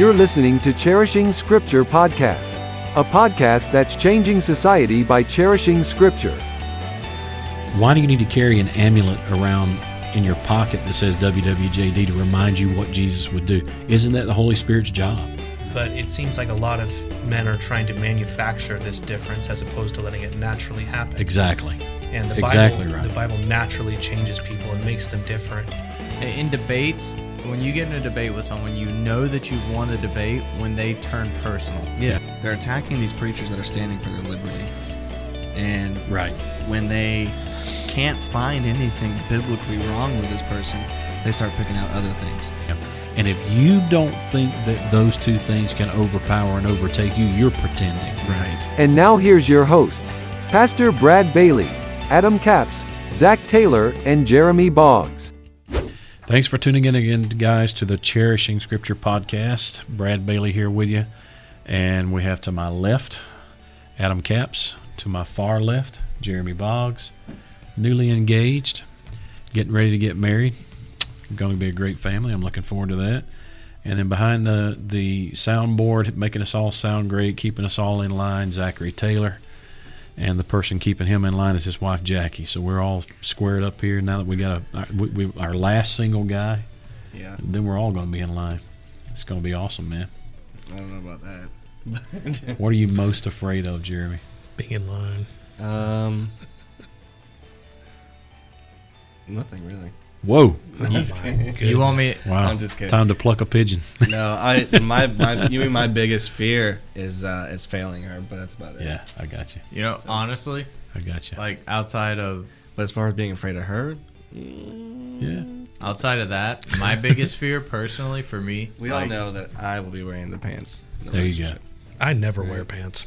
You're listening to Cherishing Scripture Podcast, a podcast that's changing society by cherishing Scripture. Why do you need to carry an amulet around in your pocket that says WWJD to remind you what Jesus would do? Isn't that the Holy Spirit's job? but it seems like a lot of men are trying to manufacture this difference as opposed to letting it naturally happen. Exactly. And the Exactly Bible, right. the Bible naturally changes people and makes them different. In debates, when you get in a debate with someone, you know that you've won the debate when they turn personal. Yeah, they're attacking these preachers that are standing for their liberty. And Right. when they can't find anything biblically wrong with this person, they start picking out other things. And if you don't think that those two things can overpower and overtake you, you're pretending. Right. And now here's your hosts Pastor Brad Bailey, Adam Capps, Zach Taylor, and Jeremy Boggs. Thanks for tuning in again, guys, to the Cherishing Scripture podcast. Brad Bailey here with you. And we have to my left Adam Capps, to my far left, Jeremy Boggs, newly engaged, getting ready to get married. Going to be a great family. I'm looking forward to that. And then behind the, the soundboard, making us all sound great, keeping us all in line, Zachary Taylor. And the person keeping him in line is his wife Jackie. So we're all squared up here now that we got a our, we, we, our last single guy. Yeah. Then we're all going to be in line. It's going to be awesome, man. I don't know about that. What are you most afraid of, Jeremy? Being in line. Um, nothing really. Whoa! You want me? Wow! I'm just kidding. Time to pluck a pigeon. No, I my my you mean my biggest fear is uh is failing her, but that's about it. yeah, I got you. You know, honestly, I got you. like outside of But as far as being afraid of her, Yeah. outside of that, my biggest fear personally for me, we all know that I will be wearing the pants. the There you go. I never wear pants.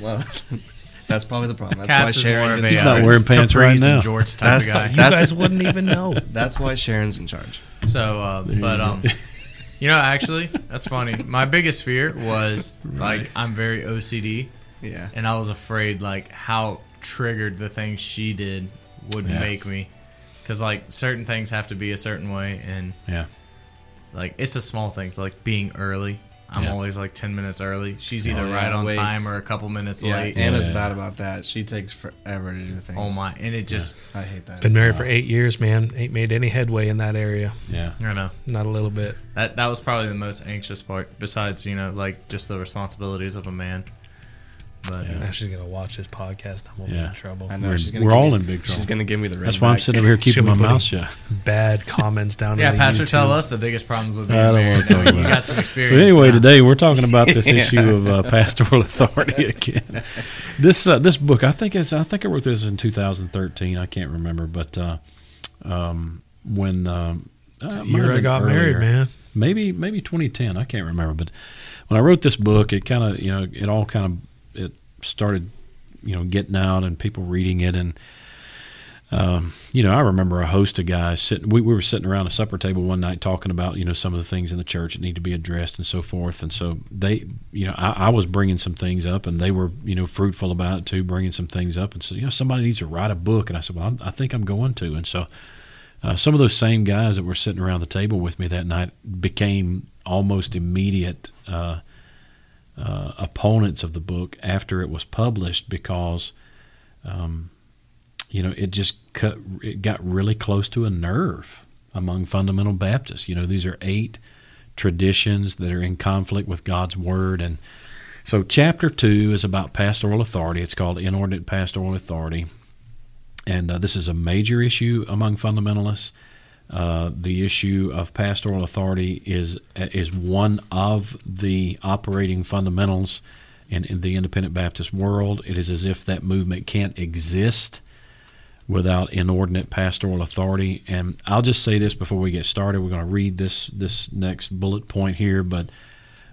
Well, that's probably the problem. That's Caps why is more Sharon's of in a, He's uh, not wearing pants capris right and now. jorts type of That- guy. You That's- guys wouldn't even know. That's why Sharon's in charge. So, uh, but um, you know, actually, that's funny. My biggest fear was like I'm very OCD, Yeah. and I was afraid like how triggered the things she did would Yeah. make me, because like certain things have to be a certain way, and Yeah. like it's the small things like being early. I'm Yeah. always like ten minutes early. She's oh, either Oh, yeah, right on wait. time or a couple minutes Yeah, late. Anna's Yeah. bad about that. She takes forever to do things. Oh my! And it just I hate that. Been married for eight years, man. Ain't made any headway in that area. Yeah. I know. Not a little bit. That that was probably the most anxious part, besides you know like just the responsibilities of a man. But Yeah. Now she's gonna watch this podcast. I'm gonna be Yeah. in trouble. I know We're- she's gonna we're give all me- in big trouble. She's gonna give me the red That's why I'm sitting over here keeping my mouth shut. Bad comments down. yeah, in the Pastor, YouTube. tell us the biggest problems with being I don't want to talk you about got it. some experience. So anyway, now. today we're talking about this issue of uh, pastoral authority again. This uh, this book, I think it's I think I wrote this in 2013. I can't remember, but uh, um, when um, uh, Year I been got married, man. maybe maybe 2010 i can't remember but when i wrote this book it kind of you know it all kind of it started you know getting out and people reading it. And um, you know i remember a host of guys sitting we, we were sitting around a supper table one night talking about you know some of the things in the church that need to be addressed and so forth. And so they you know i, I was bringing some things up and they were you know fruitful about it too bringing some things up and so you know somebody needs to write a book. And i said well i, I think i'm going to. And so uh, some of those same guys that were sitting around the table with me that night became almost immediate uh, uh, opponents of the book after it was published because, um, you know, it just cut, it got really close to a nerve among fundamental Baptists. You know, these are eight traditions that are in conflict with God's word, and so chapter two is about pastoral authority. It's called inordinate pastoral authority and uh, this is a major issue among fundamentalists. Uh, the issue of pastoral authority is is one of the operating fundamentals in, in the independent Baptist world. It is as if that movement can't exist without inordinate pastoral authority. And I'll just say this before we get started. We're going to read this this next bullet point here, but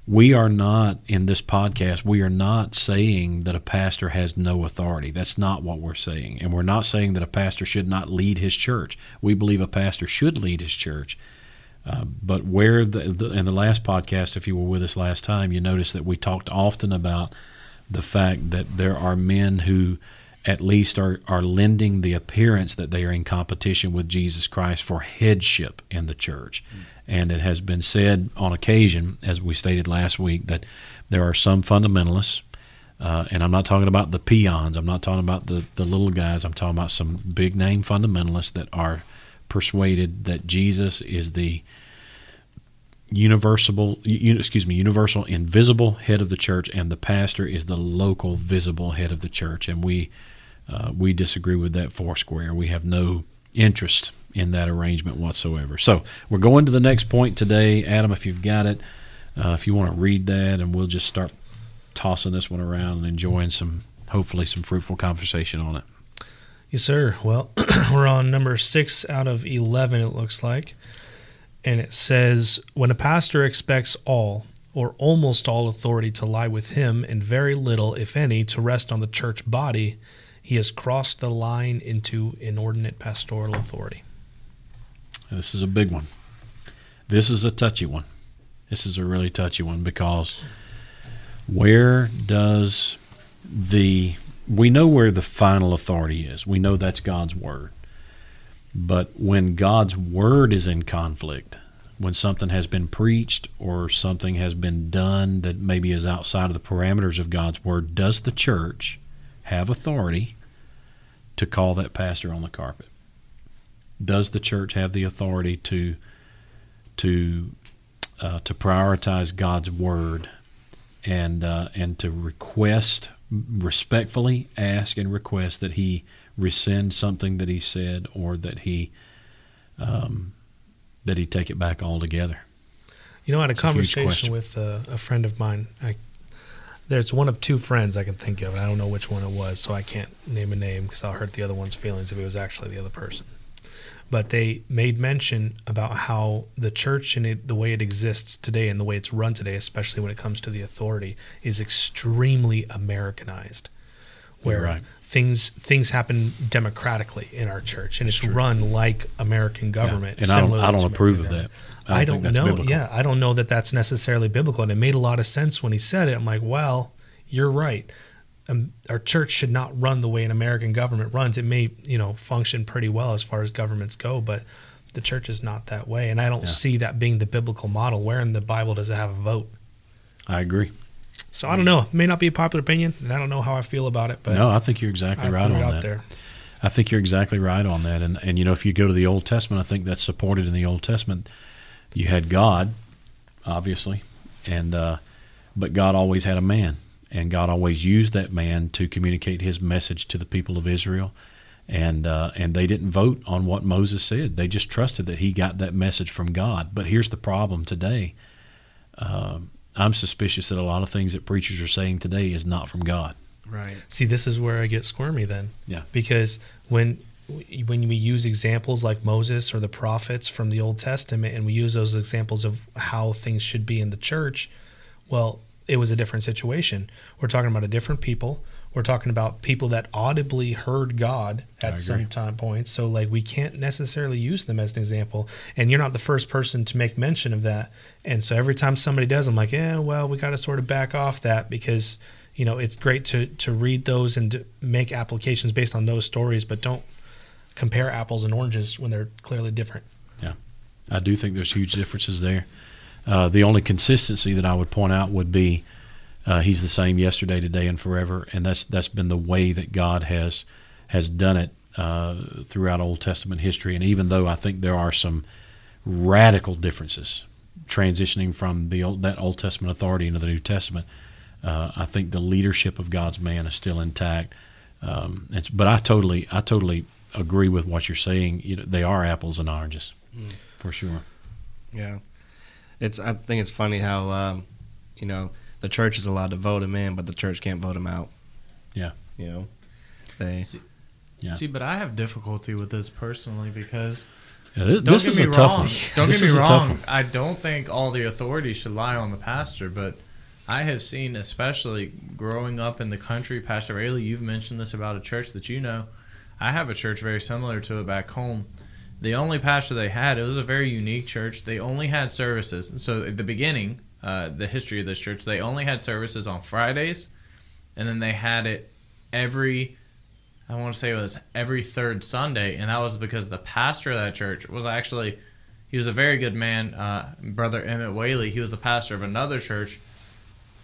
we are not in this podcast we are not saying that a pastor has no authority. That's not what we're saying. And we're not saying that a pastor should not lead his church. We believe a pastor should lead his church. Uh, but where the, the in the last podcast if you were with us last time you noticed that we talked often about the fact that there are men who at least are, are lending the appearance that they are in competition with Jesus Christ for headship in the church. And it has been said on occasion, as we stated last week, that there are some fundamentalists, uh, and I'm not talking about the peons, I'm not talking about the, the little guys, I'm talking about some big name fundamentalists that are persuaded that Jesus is the universal excuse me universal invisible head of the church and the pastor is the local visible head of the church. And we uh, we disagree with that foursquare. We have no interest in that arrangement whatsoever. So we're going to the next point today. Adam if you've got it uh, if you want to read that and we'll just start tossing this one around and enjoying some hopefully some fruitful conversation on it. Yes, sir. Well, we're on number six out of 11, it looks like. And it says When a pastor expects all or almost all authority to lie with him, and very little, if any, to rest on the church body, he has crossed the line into inordinate pastoral authority. This is a big one. This is a touchy one. This is a really touchy one because where does the we know where the final authority is. We know that's God's word. But when God's word is in conflict, when something has been preached or something has been done that maybe is outside of the parameters of God's word, does the church have authority to call that pastor on the carpet? Does the church have the authority to to uh, to prioritize God's word and uh, and to request respectfully ask and request that he rescind something that he said or that he um, that he take it back altogether. You know, I had a it's conversation a with a, a, friend of mine. I, there's one of two friends I can think of, and I don't know which one it was, so I can't name a name because I'll hurt the other one's feelings if it was actually the other person. But they made mention about how the church and it, the way it exists today and the way it's run today, especially when it comes to the authority, is extremely Americanized. Where right things things happen democratically in our church, and it's, run like American government. Yeah. And I don't, I don't approve of that. I, I don't know. Biblical. Yeah, I don't know that that's necessarily biblical. And it made a lot of sense when he said it. I'm like, well, you're right. Um, our church should not run the way an American government runs. It may, you know, function pretty well as far as governments go, but the church is not that way. And I don't yeah. see that being the biblical model. Where in the Bible does it have a vote? I agree. So I don't know. It may not be a popular opinion, and I don't know how I feel about it. But no, I think you're exactly right on that. There. I think you're exactly right on that. And and you know, if you go to the Old Testament, I think that's supported in the Old Testament. You had God, obviously, and uh, but God always had a man, and God always used that man to communicate His message to the people of Israel. And uh, and they didn't vote on what Moses said. They just trusted that he got that message from God. But here's the problem today. Uh, I'm suspicious that a lot of things that preachers are saying today is not from God. Right. See, this is where I get squirmy then. Yeah. Because when when we use examples like Moses or the prophets from the Old Testament and we use those examples of how things should be in the church, well, it was a different situation. We're talking about a different people we're talking about people that audibly heard God at some time points. So like we can't necessarily use them as an example. And you're not the first person to make mention of that. And so every time somebody does, I'm like, yeah, well, we got to sort of back off that because you know it's great to to read those and to make applications based on those stories, but don't compare apples and oranges when they're clearly different. Yeah, I do think there's huge differences there. Uh, the only consistency that I would point out would be uh, he's the same yesterday, today, and forever, and that's that's been the way that God has has done it uh, throughout Old Testament history. And even though I think there are some radical differences transitioning from the old, that Old Testament authority into the New Testament, uh, I think the leadership of God's man is still intact. Um, but I totally I totally agree with what you're saying. You know, they are apples and oranges mm. for sure. Yeah, it's I think it's funny how um, you know the church is allowed to vote him in, but the church can't vote him out. Yeah. You know, they. See, yeah. see but I have difficulty with this personally because. Yeah, this, don't get me wrong. Don't get me wrong. I don't think all the authority should lie on the pastor, but I have seen, especially growing up in the country, Pastor Bailey, you've mentioned this about a church that you know. I have a church very similar to it back home. The only pastor they had, it was a very unique church. They only had services. And so at the beginning, uh, the history of this church. They only had services on Fridays, and then they had it every I want to say it was every third Sunday, and that was because the pastor of that church was actually he was a very good man, uh, brother Emmett Whaley. He was the pastor of another church,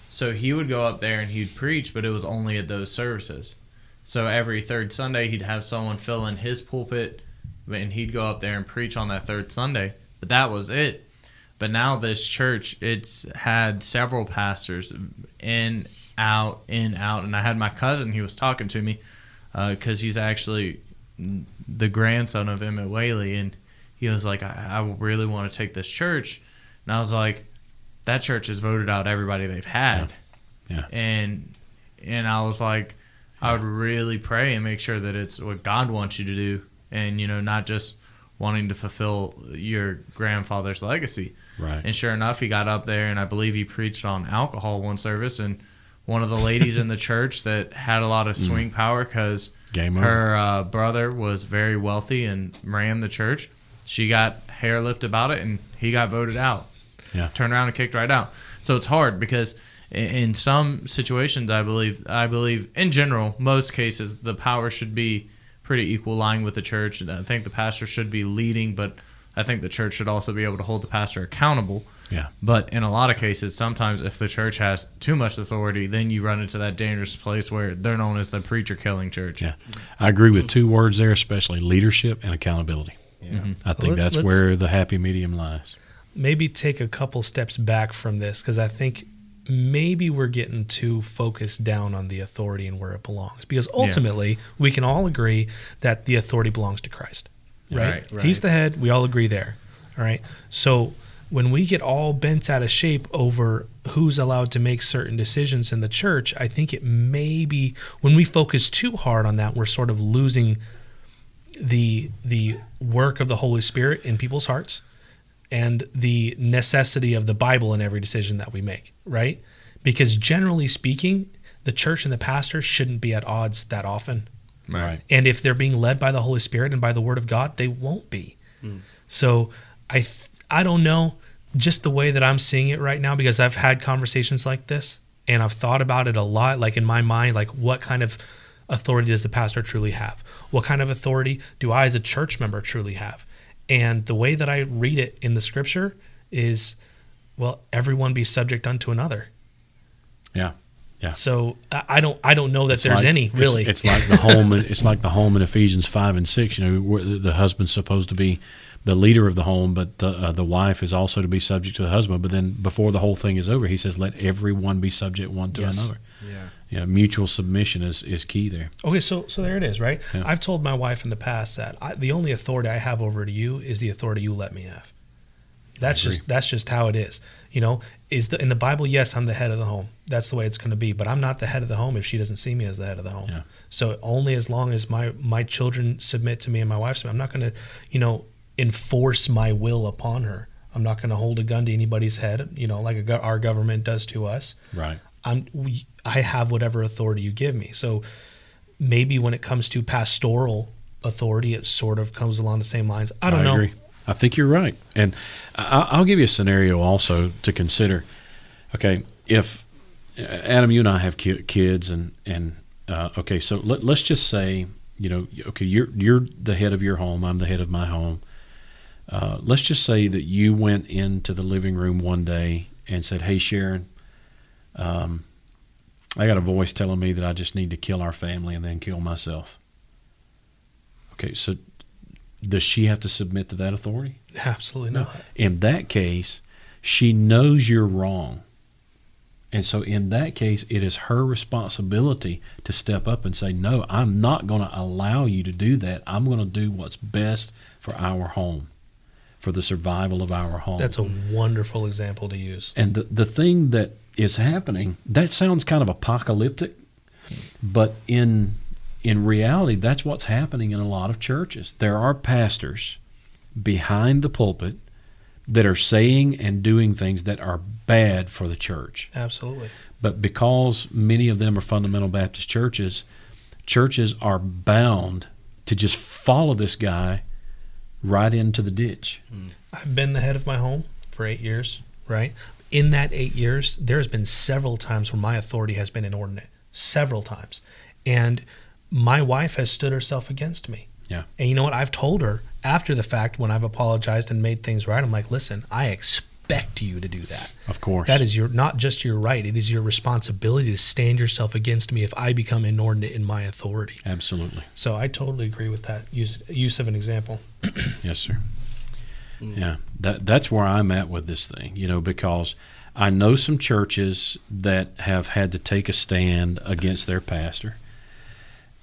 so he would go up there and he'd preach, but it was only at those services. So every third Sunday, he'd have someone fill in his pulpit, and he'd go up there and preach on that third Sunday. But that was it. But now this church, it's had several pastors in, out, in, out, and I had my cousin. He was talking to me uh, because he's actually the grandson of Emmett Whaley, and he was like, I, I really want to take this church. And I was like, that church has voted out everybody they've had. Yeah. Yeah. And and I was like, I would really pray and make sure that it's what God wants you to do, and you know, not just wanting to fulfill your grandfather's legacy. Right. And sure enough, he got up there, and I believe he preached on alcohol one service, and one of the ladies in the church that had a lot of swing power because her uh, brother was very wealthy and ran the church. She got hair lipped about it, and he got voted out. Yeah. turned around and kicked right out. So it's hard because in some situations, I believe, I believe in general, most cases, the power should be pretty equal line with the church. And I think the pastor should be leading, but I think the church should also be able to hold the pastor accountable. Yeah. But in a lot of cases, sometimes if the church has too much authority, then you run into that dangerous place where they're known as the preacher killing church. Yeah. I agree with two words there, especially leadership and accountability. Yeah. Mm-hmm. I think Let's- that's where the happy medium lies. maybe take a couple steps back from this because I think maybe we're getting too focused down on the authority and where it belongs. Because ultimately, we can all agree that the authority belongs to Christ, right? Right, He's the head. We all agree there. All right. So when we get all bent out of shape over who's allowed to make certain decisions in the church, I think it may be when we focus too hard on that, we're sort of losing the the work of the Holy Spirit in people's hearts and the necessity of the Bible in every decision that we make, right? Because generally speaking, the church and the pastor shouldn't be at odds that often. Right. And if they're being led by the Holy Spirit and by the Word of God, they won't be. Hmm. So I th- I don't know just the way that I'm seeing it right now because I've had conversations like this and I've thought about it a lot. Like in my mind, like what kind of authority does the pastor truly have? What kind of authority do I as a church member truly have? And the way that I read it in the Scripture is, well, everyone be subject unto another. Yeah. Yeah. So I don't I don't know that It's there's like- any really. It's, like the home. It's like the home in Ephesians five and six. You know, where the husband's supposed to be the leader of the home, but the uh, the wife is also to be subject to the husband. But then before the whole thing is over, he says, "Let everyone be subject one to Yes. another." Yeah. Yeah, mutual submission is is key there. Okay, so so there it is, right? Yeah. I've told my wife in the past that I, the only authority I have over to you is the authority you let me have. That's just that's just how it is. You know, is the in the Bible? Yes, I'm the head of the home. That's the way it's going to be. But I'm not the head of the home if she doesn't see me as the head of the home. Yeah. So only as long as my my children submit to me and my wife submit, I'm not going to, you know, enforce my will upon her. I'm not going to hold a gun to anybody's head. You know, like a, our government does to us. Right. I'm we, I have whatever authority you give me. So maybe when it comes to pastoral authority, it sort of comes along the same lines. I don't know. agree. I think you're right, and I, I'll give you a scenario also to consider. Okay, if Adam, you and I have ki- kids, and and uh, okay, so let, let's just say you know, okay, you're you're the head of your home, I'm the head of my home. Uh, let's just say that you went into the living room one day and said, "Hey, Sharon, um, I got a voice telling me that I just need to kill our family and then kill myself." Okay, so does she have to submit to that authority? Absolutely not. In that case, she knows you're wrong. And so, in that case, it is her responsibility to step up and say, No, I'm not going to allow you to do that. I'm going to do what's best for our home, for the survival of our home. That's a wonderful example to use. And the, the thing that is happening, that sounds kind of apocalyptic, but in in reality, that's what's happening in a lot of churches. There are pastors behind the pulpit that are saying and doing things that are bad for the church. Absolutely. But because many of them are fundamental Baptist churches, churches are bound to just follow this guy right into the ditch. Hmm. I've been the head of my home for eight years, right? In that eight years, there has been several times where my authority has been inordinate, several times. And my wife has stood herself against me. Yeah. And you know what? I've told her after the fact when I've apologized and made things right. I'm like, listen, I expect you to do that. Of course. That is your not just your right. It is your responsibility to stand yourself against me if I become inordinate in my authority. Absolutely. So I totally agree with that use use of an example. Yes, sir. Yeah, that that's where I'm at with this thing, you know, because I know some churches that have had to take a stand against their pastor.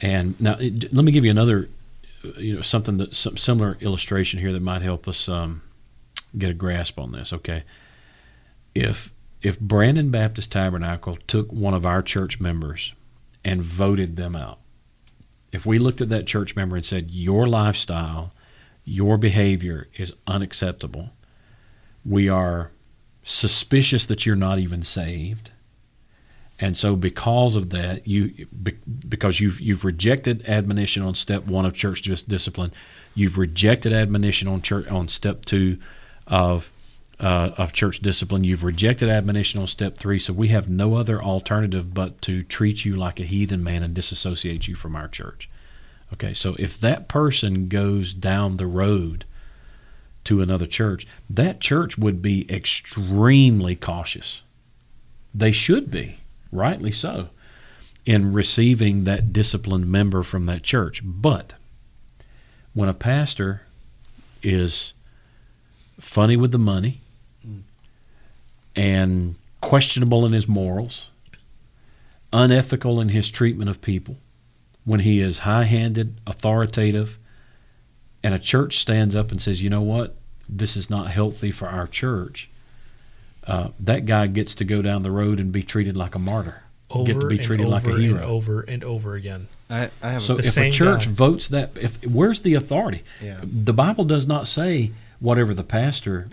And now, let me give you another, you know, something that some similar illustration here that might help us um, get a grasp on this. Okay, if if Brandon Baptist Tabernacle took one of our church members and voted them out, if we looked at that church member and said your lifestyle your behavior is unacceptable. We are suspicious that you're not even saved. And so because of that, you because you've you've rejected admonition on step 1 of church discipline, you've rejected admonition on church on step 2 of uh, of church discipline. You've rejected admonition on step three, so we have no other alternative but to treat you like a heathen man and disassociate you from our church. Okay, so if that person goes down the road to another church, that church would be extremely cautious. They should be, rightly so, in receiving that disciplined member from that church. But when a pastor is funny with the money and questionable in his morals, unethical in his treatment of people, when he is high handed, authoritative, and a church stands up and says, you know what, this is not healthy for our church, uh, that guy gets to go down the road and be treated like a martyr. Over get to be treated like a hero. And over and over again. I, I have So The if a church guy. votes that, if where's the authority? Yeah. The Bible does not say whatever the pastor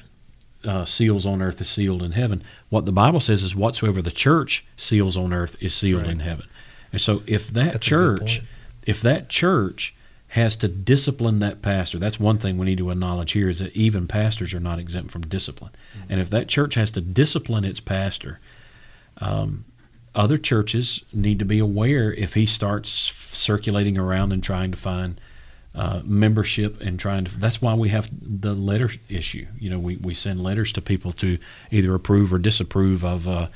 uh, seals on earth is sealed in heaven. What the Bible says is whatsoever the church seals on earth is sealed Right. in heaven. And so if that That's church, if that church has to discipline that pastor, that's one thing we need to acknowledge here is that even pastors are not exempt from discipline. Mm-hmm. And if that church has to discipline its pastor, um, other churches need to be aware if he starts circulating around and trying to find uh, membership and trying to. That's why we have the letter issue. You know, we, we send letters to people to either approve or disapprove of uh,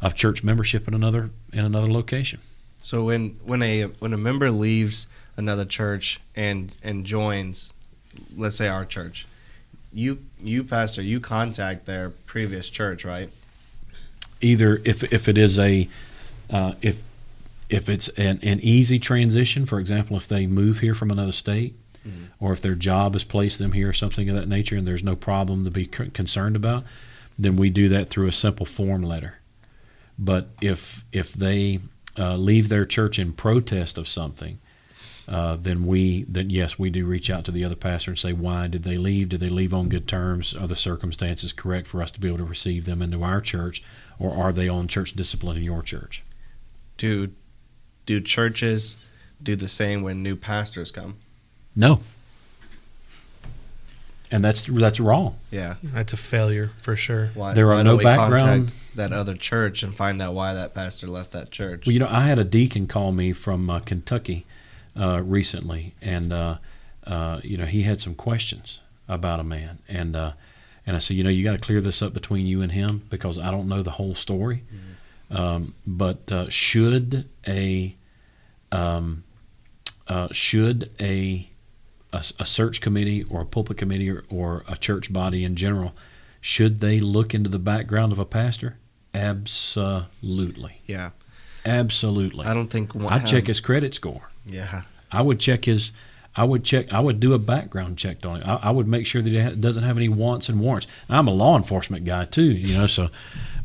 of church membership in another in another location. So when when a when a member leaves another church and and joins, let's say our church, you you pastor you contact their previous church, right? Either if if it is a uh, if if it's an, an easy transition, for example, if they move here from another state, or if their job has placed them here or something of that nature, and there's no problem to be c- concerned about, then we do that through a simple form letter. But if if they uh, leave their church in protest of something, uh, then we then yes we do reach out to the other pastor and say why did they leave? Did they leave on good terms? Are the circumstances correct for us to be able to receive them into our church, or are they on church discipline in your church? Do do churches do the same when new pastors come? No. And that's that's wrong. Yeah. That's a failure for sure. Why, There are why no don't we background- contact that other church and find out why that pastor left that church. Well, you know, I had a deacon call me from uh, Kentucky uh, recently, and uh, uh, you know, he had some questions about a man, and uh, and I said, you know, you got to clear this up between you and him because I don't know the whole story. Um, but uh, should a um, uh, should a, a a search committee or a pulpit committee or, or a church body in general should they look into the background of a pastor? Absolutely. yeah. Absolutely. I don't think one, I'd check his credit score. Yeah. I would check his. I would check. I would do a background check on it. I, I would make sure that it ha- doesn't have any wants and warrants. I'm a law enforcement guy too, you know. So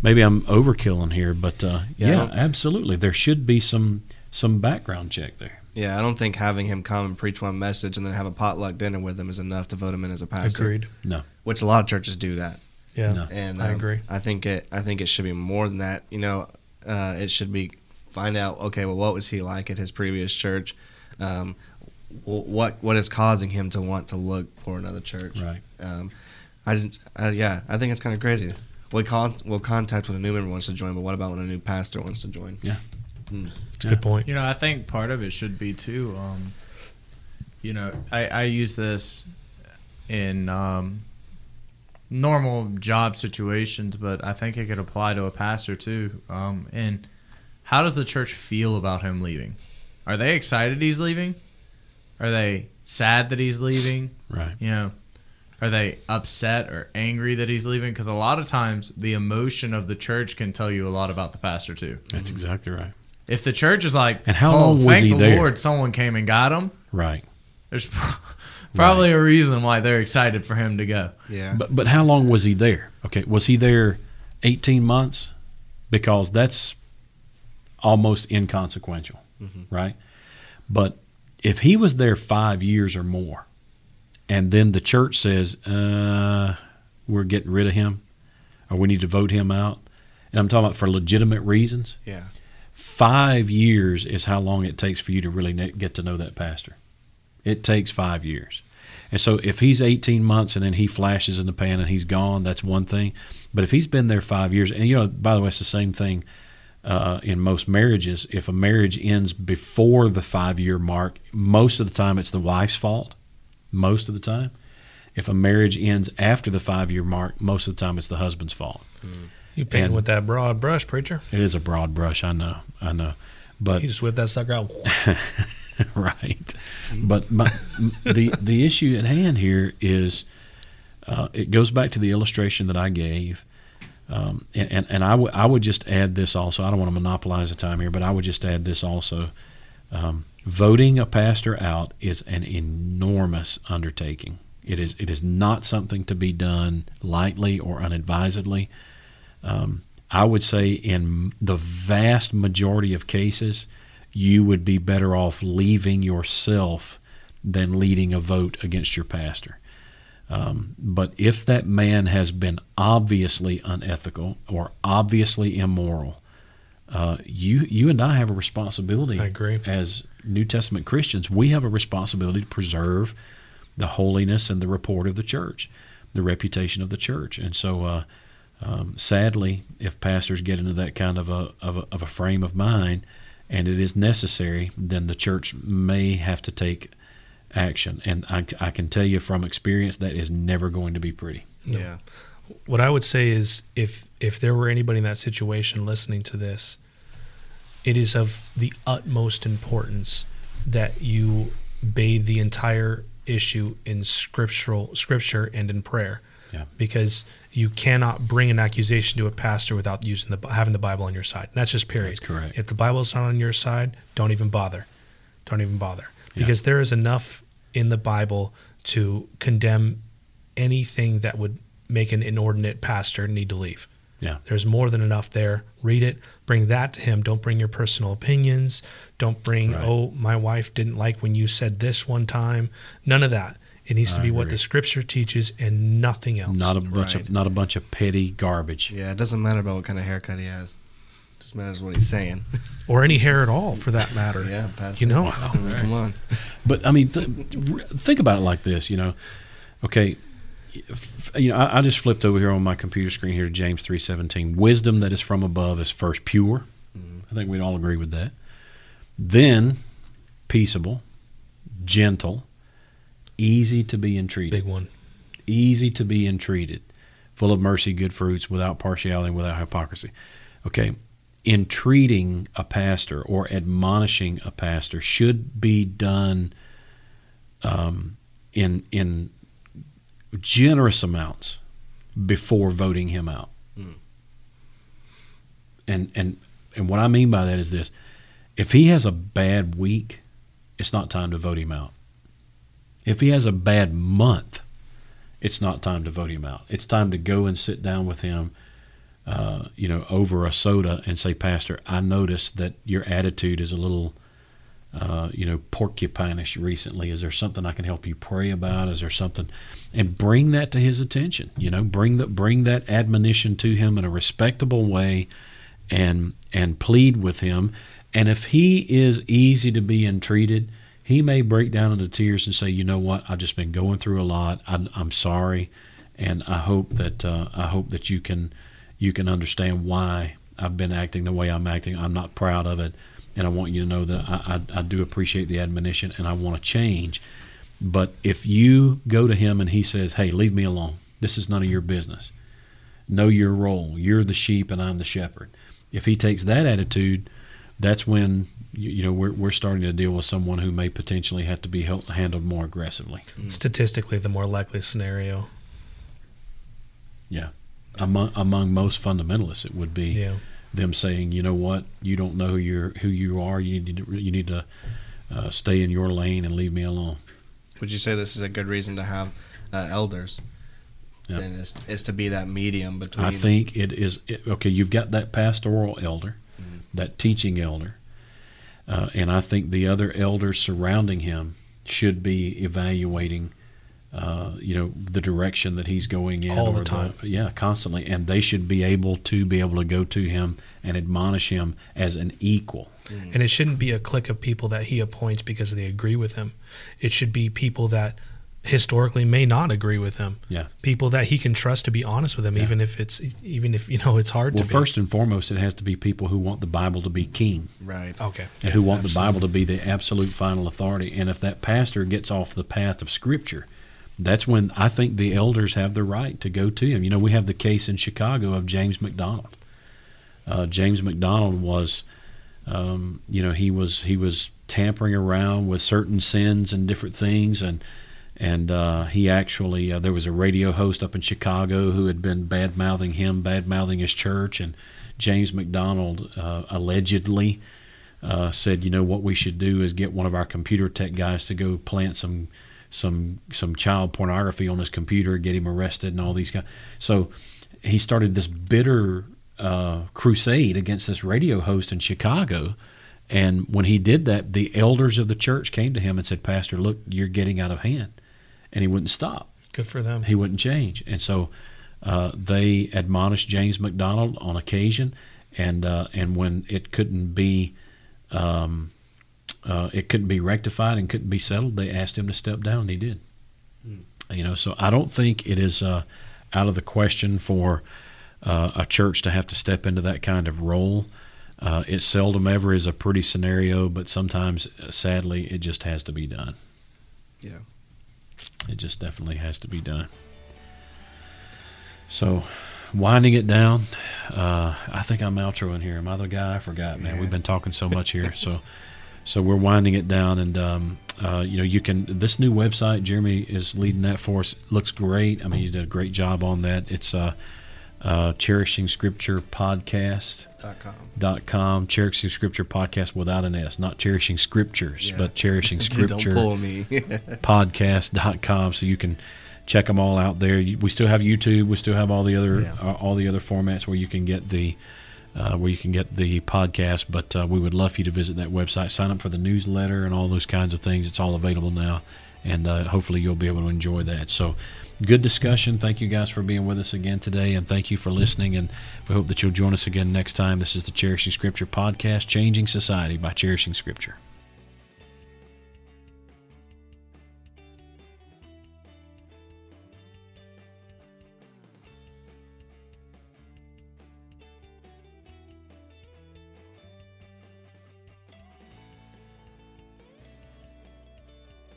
maybe I'm overkilling here, but uh, Yeah, yeah, absolutely. There should be some some background check there. Yeah, I don't think having him come and preach one message and then have a potluck dinner with him is enough to vote him in as a pastor. Agreed. No, which a lot of churches do that. Yeah. No. and I um, agree. I think it. I think it should be more than that. You know, uh, it should be find out. Okay, well, what was he like at his previous church? Um, wh- what what is causing him to want to look for another church? Right. Um, I, didn't- uh, yeah, I think it's kind of crazy. We con- we'll contact when a new member wants to join, but what about when a new pastor wants to join? Yeah, it's a good point. You know, I think part of it should be too. Um, you know, I, I use this in um, normal job situations, but I think it could apply to a pastor too. Um, and how does the church feel about him leaving? Are they excited he's leaving? Are they sad that he's leaving? Right. You know, are they upset or angry that he's leaving? Because a lot of times the emotion of the church can tell you a lot about the pastor too. That's mm-hmm. exactly right. If the church is like, And how oh, long was thank he the there?" Lord, someone came and got him. Right. There's probably a reason why they're excited for him to go. Yeah. But but how long was he there? Okay, was he there 18 months? Because that's almost inconsequential, mm-hmm. right? But if he was there 5 years or more and then the church says, "Uh, we're getting rid of him or we need to vote him out." And I'm talking about for legitimate reasons. yeah. Five years is how long it takes for you to really get to know that pastor. It takes five years. And so if he's 18 months and then he flashes in the pan and he's gone, that's one thing. But if he's been there five years, and you know, by the way, it's the same thing uh, in most marriages. If a marriage ends before the five year mark, most of the time it's the wife's fault. Most of the time. If a marriage ends after the five year mark, most of the time it's the husband's fault. You painting And- with that broad brush, preacher. It is a broad brush, I know, I know. But You just whip that sucker out. right. But my, the the issue at hand here is uh, it goes back to the illustration that I gave, um, and and, and I would I would just add this also. I don't want to monopolize the time here, but I would just add this also. Um, voting a pastor out is an enormous undertaking. It is it is not something to be done lightly or unadvisedly. Um, I would say in the vast majority of cases, you would be better off leaving yourself than leading a vote against your pastor. Um, but if that man has been obviously unethical or obviously immoral, uh, you you and I have a responsibility. I agree. As New Testament Christians, we have a responsibility to preserve the holiness and the report of the church, the reputation of the church, and so. Uh, um, sadly, if pastors get into that kind of a, of a of a frame of mind, and it is necessary, then the church may have to take action. And I, I can tell you from experience that is never going to be pretty. Yeah. what I would say is if if there were anybody in that situation listening to this, it is of the utmost importance that you bathe the entire issue in scriptural scripture and in prayer. Yeah. Because you cannot bring an accusation to a pastor without using the having the Bible on your side. That's just period. That's correct. If the Bible's not on your side, don't even bother. Don't even bother. Yeah. Because there is enough in the Bible to condemn anything that would make an inordinate pastor need to leave. Yeah. There's more than enough there. Read it, bring that to him. Don't bring your personal opinions. Don't bring, Right. oh, my wife didn't like when you said this one time. None of that. It needs to I be what the scripture teaches and nothing else. Not a bunch Right. of not a bunch of petty garbage. Yeah. It doesn't matter about what kind of haircut he has. It just matters what he's saying. or any hair at all for that matter. yeah. Pastor. You know, Come on. But I mean, th- think about it like this. You know, okay. You know, I, I just flipped over here on my computer screen here to James three seventeen. Wisdom that is from above is first pure. Mm-hmm. I think we'd all agree with that. Then, peaceable, gentle, easy to be entreated. big one. easy to be entreated, full of mercy, good fruits, without partiality, without hypocrisy. Okay, entreating a pastor or admonishing a pastor should be done um, in in generous amounts before voting him out. And and and what I mean by that is this: if he has a bad week, it's not time to vote him out. If he has a bad month, it's not time to vote him out. It's time to go and sit down with him, uh, you know, over a soda and say, Pastor, I noticed that your attitude is a little, uh, you know, porcupinish recently. Is there something I can help you pray about? Is there something? And bring that to his attention. You know, bring that bring that admonition to him in a respectable way, and and plead with him. And if he is easy to be entreated, he may break down into tears and say, "You know what? I've just been going through a lot. I, I'm sorry, and I hope that uh, I hope that you can you can understand why I've been acting the way I'm acting. I'm not proud of it, and I want you to know that I, I, I do appreciate the admonition and I want to change. But if you go to him and he says, "Hey, leave me alone. This is none of your business. Know your role. You're the sheep and I'm the shepherd." If he takes that attitude, that's when you, know we're we're starting to deal with someone who may potentially have to be held, handled more aggressively. Statistically, the more likely scenario. Yeah, among among most fundamentalists, it would be Yeah. them saying, you know what, you don't know who you're who you are. You need to you need to uh, stay in your lane and leave me alone. Would you say this is a good reason to have uh, elders? Yeah. Then is, is to be that medium between. I think it is it, okay. You've got that pastoral elder, that teaching elder, uh, and I think the other elders surrounding him should be evaluating, uh, you know, the direction that he's going in All the or time. yeah, constantly, and they should be able to be able to go to him and admonish him as an equal. And it shouldn't be a clique of people that he appoints because they agree with him. It should be people that historically may not agree with him. Yeah. People that he can trust to be honest with him, Yeah. even if it's even if you know it's hard Well, to be. first and foremost, it has to be people who want the Bible to be king. right. Okay. and who want the Bible to be the absolute final authority. And if that pastor gets off the path of Scripture, that's when I think the elders have the right to go to him. You know, we have the case in Chicago of James MacDonald. Uh, James MacDonald was, um, you know, he was he was tampering around with certain sins and different things, and and uh, he actually uh, there was a radio host up in Chicago who had been bad mouthing him, bad mouthing his church, and James MacDonald uh, allegedly uh, said, you know what we should do is get one of our computer tech guys to go plant some some some child pornography on his computer, get him arrested, and all these guys. So he started this bitter uh, crusade against this radio host in Chicago. And when he did that, the elders of the church came to him and said, "Pastor, look, you're getting out of hand," and he wouldn't stop Good for them. he wouldn't change. And so uh, they admonished James MacDonald on occasion, and uh, and when it couldn't be um, uh, it couldn't be rectified and couldn't be settled, they asked him to step down, and he did. You know, so I don't think it is uh, out of the question for uh, a church to have to step into that kind of role. Uh, it seldom ever is a pretty scenario, but sometimes, uh, sadly, it just has to be done. Yeah. It just definitely has to be done. So, winding it down, uh, I think I'm outroing here. Am I the guy? I forgot, man. We've been talking so much here, so so we're winding it down, and um, uh, you know, you can this new website. Jeremy is leading that for us. Looks great. I mean, you did a great job on that. It's uh, uh, cherishing scripture podcast Dot com. dot com cherishing scripture podcast without an s not cherishing scriptures Yeah. but cherishing scripture pull me. podcast.com so you can check them all out there we still have youtube we still have all the other Yeah. uh, all the other formats where you can get the uh, where you can get the podcast but uh, we would love for you to visit that website sign up for the newsletter and all those kinds of things. It's all available now and uh, hopefully you'll be able to enjoy that. So good discussion. Thank you guys for being with us again today and thank you for listening and we hope that you'll join us again next time. This is the cherishing scripture podcast changing society by cherishing scripture